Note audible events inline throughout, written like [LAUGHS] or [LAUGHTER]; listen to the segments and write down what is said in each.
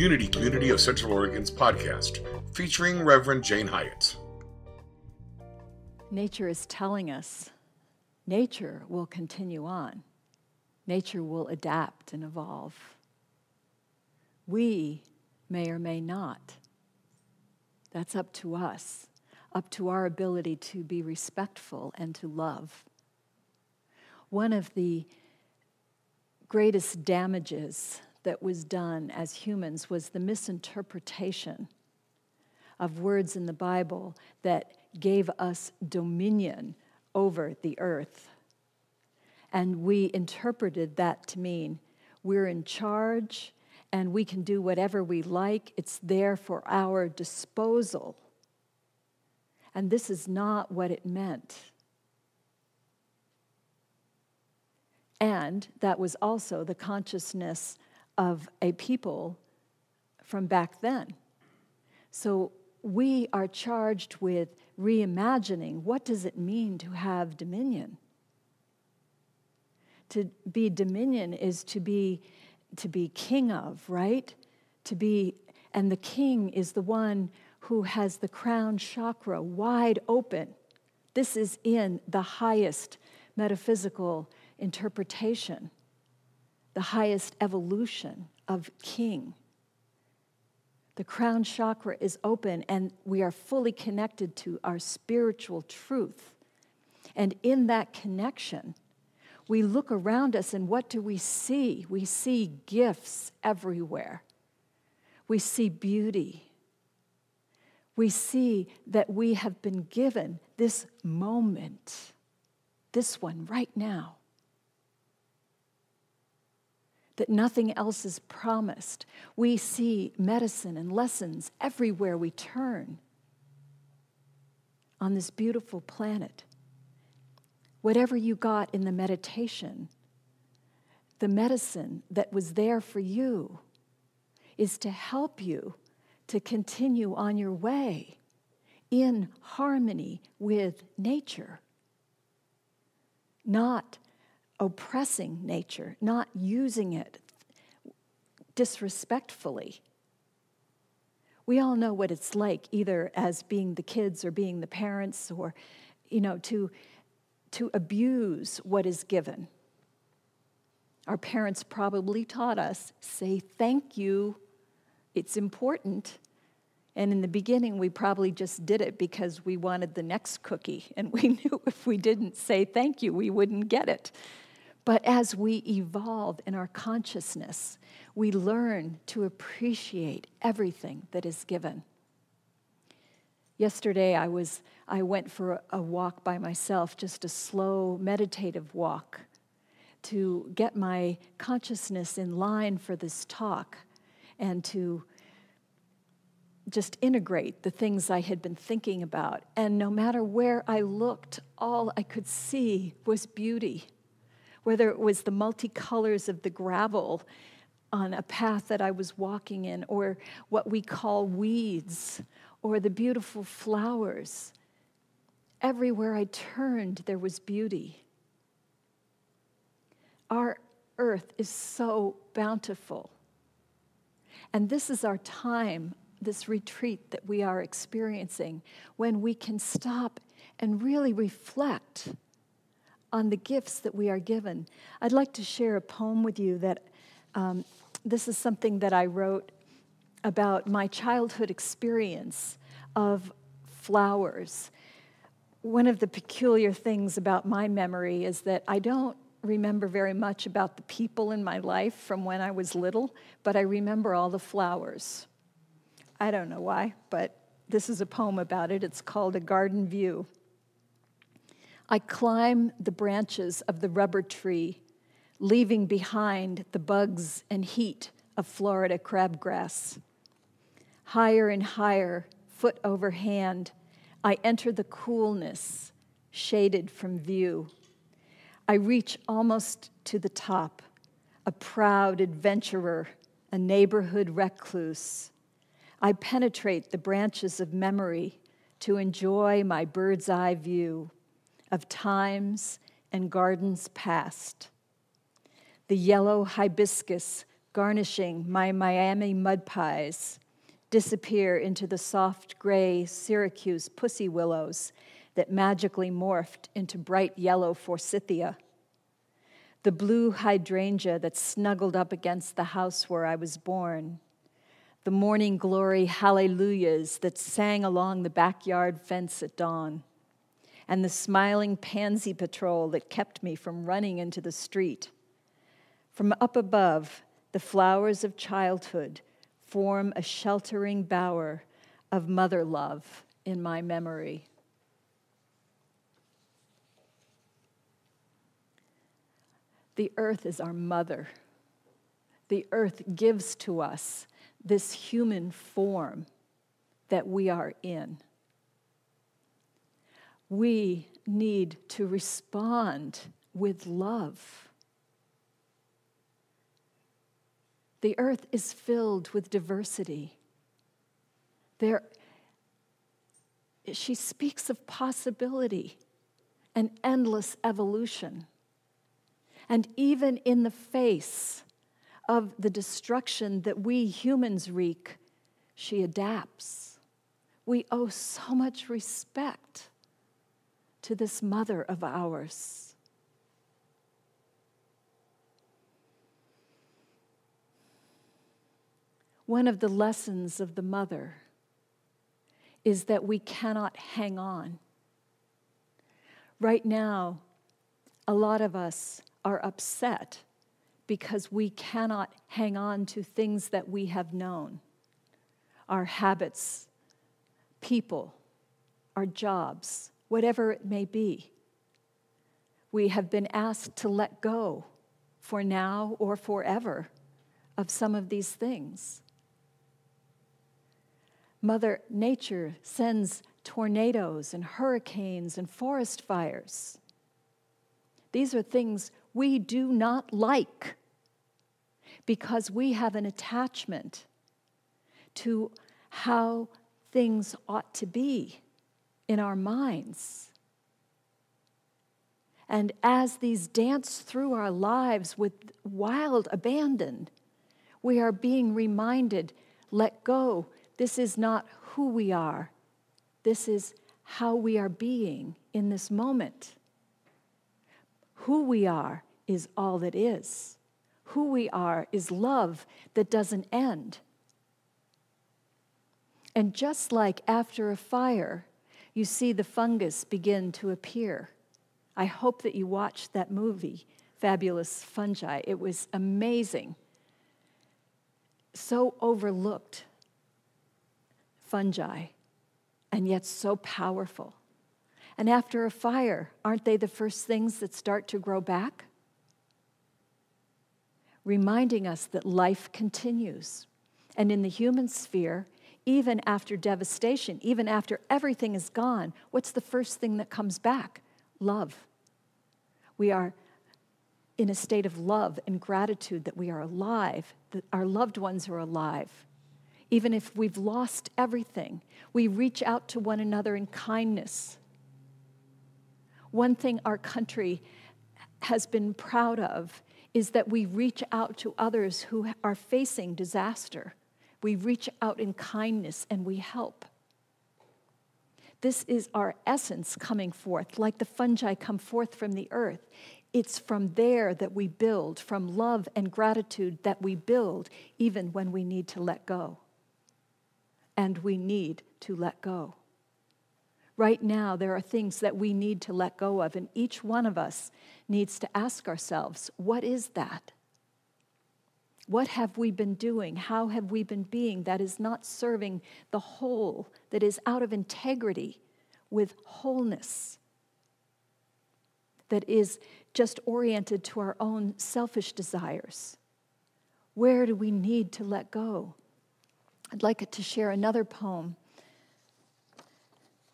Unity Community of Central Oregon's podcast, featuring Reverend Jane Hyatt. Nature is telling us nature will continue on, nature will adapt and evolve. We may or may not. That's up to us, up to our ability to be respectful and to love. One of the greatest damages that was done as humans was the misinterpretation of words in the Bible that gave us dominion over the earth. And we interpreted that to mean we're in charge and we can do whatever we like, it's there for our disposal. And this is not what it meant. And that was also the consciousness of a people from back then. So we are charged with reimagining what does it mean to have dominion? To be dominion is to be to be king of, right? To be and the king is the one who has the crown chakra wide open. This is in the highest metaphysical interpretation, the highest evolution of king. The crown chakra is open, and we are fully connected to our spiritual truth. And in that connection, we look around us, and what do we see? We see gifts everywhere. We see beauty. We see that we have been given this moment, this one right now that nothing else is promised. We see medicine and lessons everywhere we turn on this beautiful planet. Whatever you got in the meditation, the medicine that was there for you is to help you to continue on your way in harmony with nature, not oppressing nature, not using it disrespectfully. We all know what it's like, either as being the kids or being the parents, or, you know, to, to abuse what is given. Our parents probably taught us say thank you, it's important. And in the beginning, we probably just did it because we wanted the next cookie, and we [LAUGHS] knew if we didn't say thank you, we wouldn't get it. But as we evolve in our consciousness, we learn to appreciate everything that is given. Yesterday, I, was, I went for a walk by myself, just a slow meditative walk, to get my consciousness in line for this talk and to just integrate the things I had been thinking about. And no matter where I looked, all I could see was beauty whether it was the multicolors of the gravel on a path that I was walking in, or what we call weeds, or the beautiful flowers. Everywhere I turned, there was beauty. Our earth is so bountiful. And this is our time, this retreat that we are experiencing, when we can stop and really reflect on the gifts that we are given. I'd like to share a poem with you that um, this is something that I wrote about my childhood experience of flowers. One of the peculiar things about my memory is that I don't remember very much about the people in my life from when I was little, but I remember all the flowers. I don't know why, but this is a poem about it. It's called A Garden View. I climb the branches of the rubber tree, leaving behind the bugs and heat of Florida crabgrass. Higher and higher, foot over hand, I enter the coolness, shaded from view. I reach almost to the top, a proud adventurer, a neighborhood recluse. I penetrate the branches of memory to enjoy my bird's eye view of times and gardens past. The yellow hibiscus garnishing my Miami mud pies, disappear into the soft gray Syracuse pussy willows that magically morphed into bright yellow forsythia. The blue hydrangea that snuggled up against the house where I was born. The morning glory hallelujahs that sang along the backyard fence at dawn. And the smiling pansy patrol that kept me from running into the street. From up above, the flowers of childhood form a sheltering bower of mother love in my memory. The earth is our mother. The earth gives to us this human form that we are in. We need to respond with love. The earth is filled with diversity. There, she speaks of possibility and endless evolution. And even in the face of the destruction that we humans wreak, she adapts. We owe so much respect to this mother of ours. One of the lessons of the mother is that we cannot hang on. Right now, a lot of us are upset because we cannot hang on to things that we have known our habits, people, our jobs, whatever it may be. We have been asked to let go for now or forever of some of these things. Mother Nature sends tornadoes and hurricanes and forest fires. These are things we do not like because we have an attachment to how things ought to be in our minds. And as these dance through our lives with wild abandon, we are being reminded let go, this is not who we are, this is how we are being in this moment. Who we are is all that is. Who we are is love that doesn't end. And just like after a fire, you see the fungus begin to appear. I hope that you watched that movie, Fabulous Fungi. It was amazing. So overlooked fungi, and yet so powerful. And after a fire, aren't they the first things that start to grow back? Reminding us that life continues. And in the human sphere, even after devastation, even after everything is gone, what's the first thing that comes back? Love. We are in a state of love and gratitude that we are alive, that our loved ones are alive, even if we've lost everything, we reach out to one another in kindness. One thing our country has been proud of is that we reach out to others who are facing disaster. We reach out in kindness and we help. This is our essence coming forth, like the fungi come forth from the earth. It's from there that we build, from love and gratitude that we build, even when we need to let go and we need to let go. Right now, there are things that we need to let go of, and each one of us needs to ask ourselves what is that? What have we been doing? How have we been being that is not serving the whole, that is out of integrity with wholeness, that is just oriented to our own selfish desires? Where do we need to let go? I'd like to share another poem.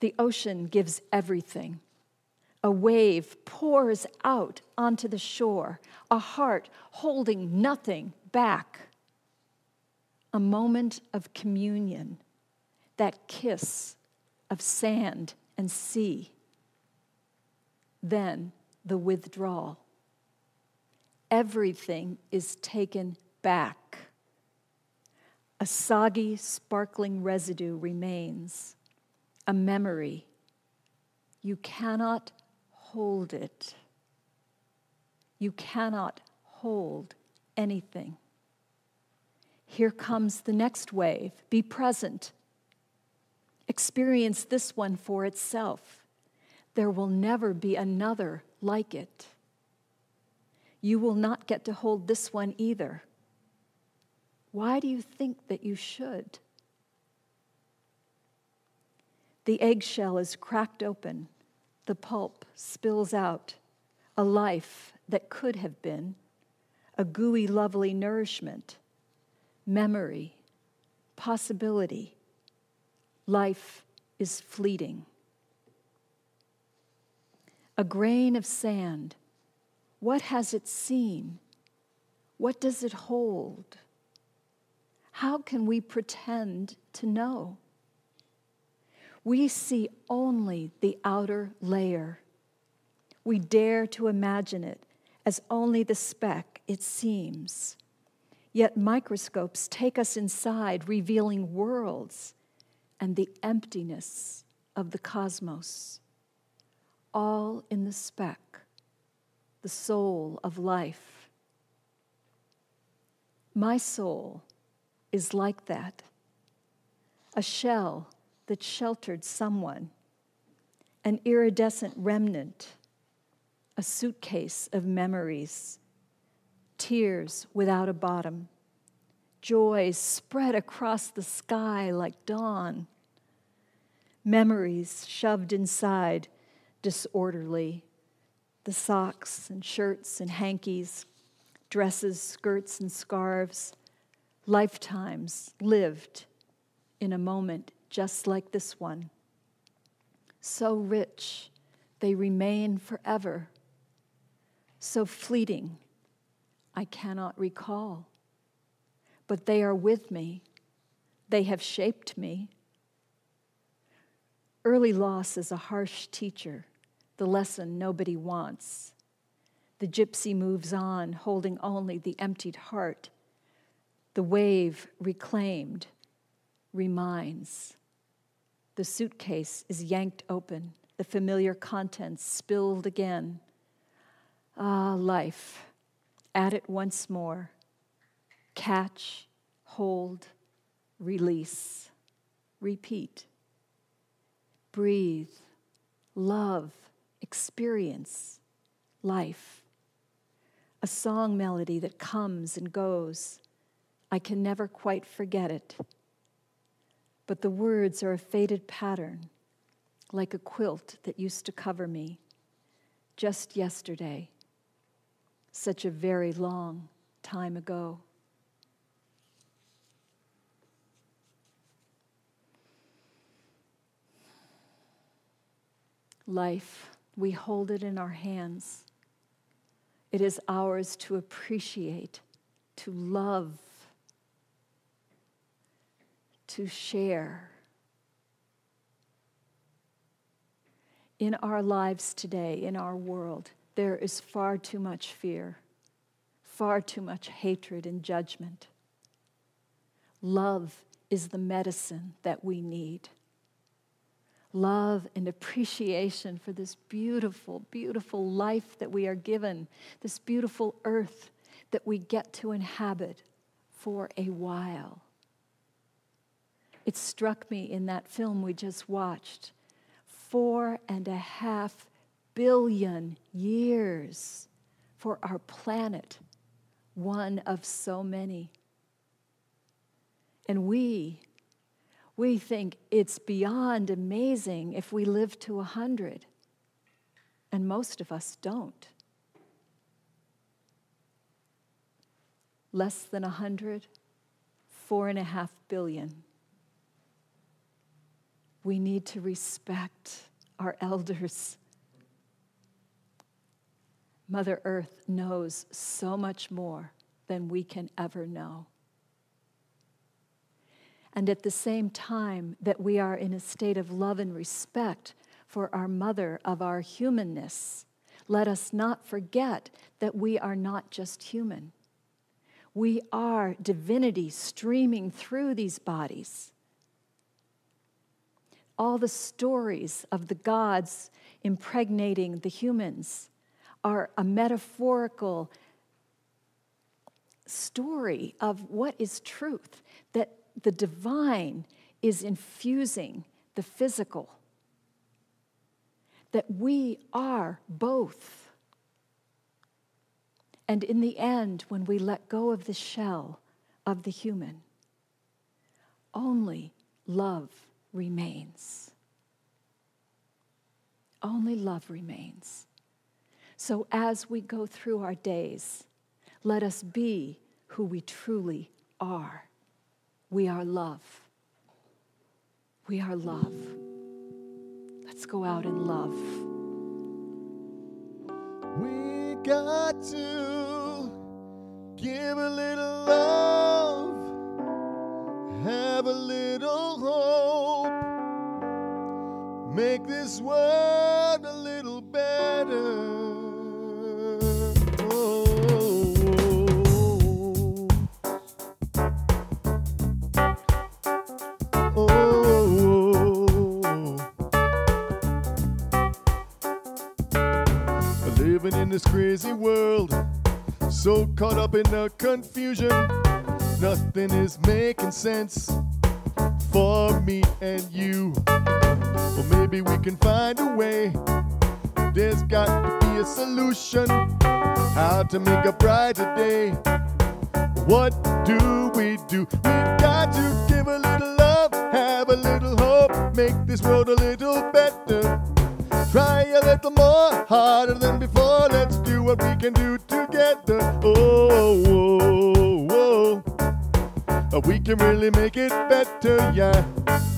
The ocean gives everything. A wave pours out onto the shore, a heart holding nothing back. A moment of communion, that kiss of sand and sea. Then the withdrawal. Everything is taken back. A soggy, sparkling residue remains, a memory. You cannot hold it. You cannot hold anything. Here comes the next wave. Be present. Experience this one for itself. There will never be another like it. You will not get to hold this one either. Why do you think that you should? The eggshell is cracked open, the pulp spills out, a life that could have been, a gooey, lovely nourishment, memory, possibility. Life is fleeting. A grain of sand, what has it seen? What does it hold? How can we pretend to know? We see only the outer layer. We dare to imagine it as only the speck it seems. Yet microscopes take us inside, revealing worlds and the emptiness of the cosmos, all in the speck, the soul of life. My soul is like that a shell that sheltered someone, an iridescent remnant, a suitcase of memories tears without a bottom, joys spread across the sky like dawn, memories shoved inside disorderly, the socks and shirts and hankies, dresses, skirts, and scarves, lifetimes lived in a moment just like this one. So rich, they remain forever. So fleeting, I cannot recall. But they are with me, they have shaped me. Early loss is a harsh teacher, the lesson nobody wants. The gypsy moves on, holding only the emptied heart. The wave reclaimed reminds. The suitcase is yanked open, the familiar contents spilled again. Ah, life at it once more. Catch, hold, release, repeat. Breathe, love, experience, life. A song melody that comes and goes. I can never quite forget it. But the words are a faded pattern, like a quilt that used to cover me just yesterday such a very long time ago. Life, we hold it in our hands. It is ours to appreciate, to love, to share. In our lives today, in our world, there is far too much fear, far too much hatred and judgment. Love is the medicine that we need. Love and appreciation for this beautiful, beautiful life that we are given, this beautiful earth that we get to inhabit for a while. It struck me in that film we just watched four and a half billion years for our planet, one of so many. And we, we think it's beyond amazing if we live to a hundred, and most of us don't. Less than a hundred, four and a half billion. We need to respect our elders Mother Earth knows so much more than we can ever know. And at the same time that we are in a state of love and respect for our mother of our humanness, let us not forget that we are not just human. We are divinity streaming through these bodies. All the stories of the gods impregnating the humans are a metaphorical story of what is truth, that the divine is infusing the physical, that we are both. And in the end, when we let go of the shell of the human, only love remains. Only love remains. So as we go through our days, let us be who we truly are. We are love. We are love. Let's go out in love. We got to give a little love, have a little hope, make this world Living in this crazy world, so caught up in the confusion, nothing is making sense for me and you. Well, maybe we can find a way. There's got to be a solution. How to make a brighter day. What do we do? We got to give a little love, have a little hope, make this world a little better. Try a little more, harder than before. Let's do what we can do together. Oh, oh, oh, we can really make it better, yeah.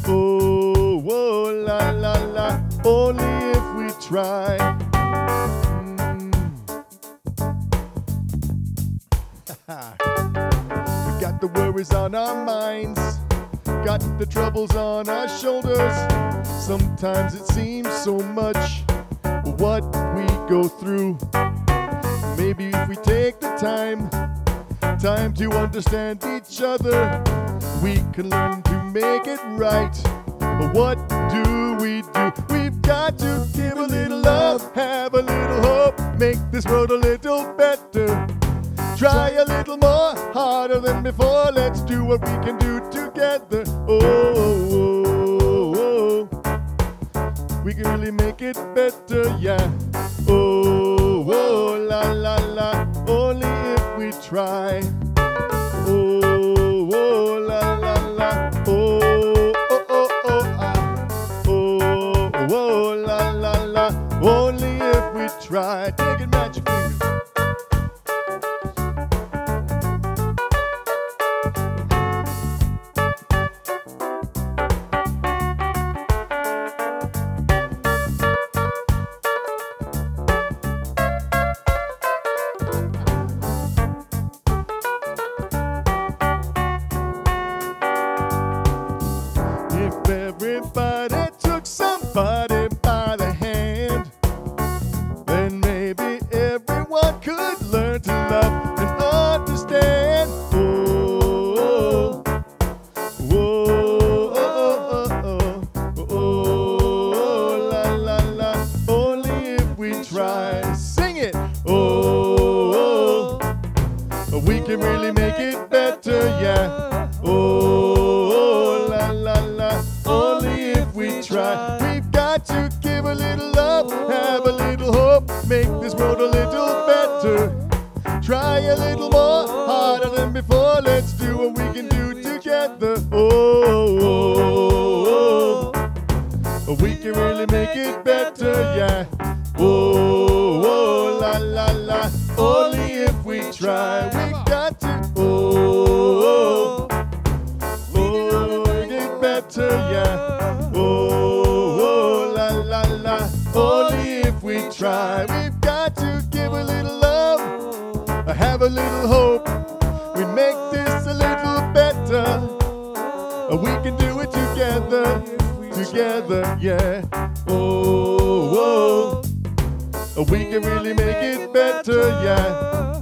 Oh, oh, la, la, la. Only if we try. Mm. [LAUGHS] we got the worries on our minds, got the troubles on our shoulders. Sometimes it seems so much what we go through. Maybe if we take the time, time to understand each other, we can learn to make it right. But what do we do? We've got to give a little love, have a little hope, make this world a little better. Try a little more, harder than before. Let's do what we can do together. Oh, oh, oh, we can really make it better, yeah. Oh, woh la only if we try. oh, la, la, la. Only if we try. We got it, making it better, yeah. La la la Only if we try, we've got to give a little love. Have a little hope. We make this a little better. We can do it together. Together, yeah. We can really make it better, yeah.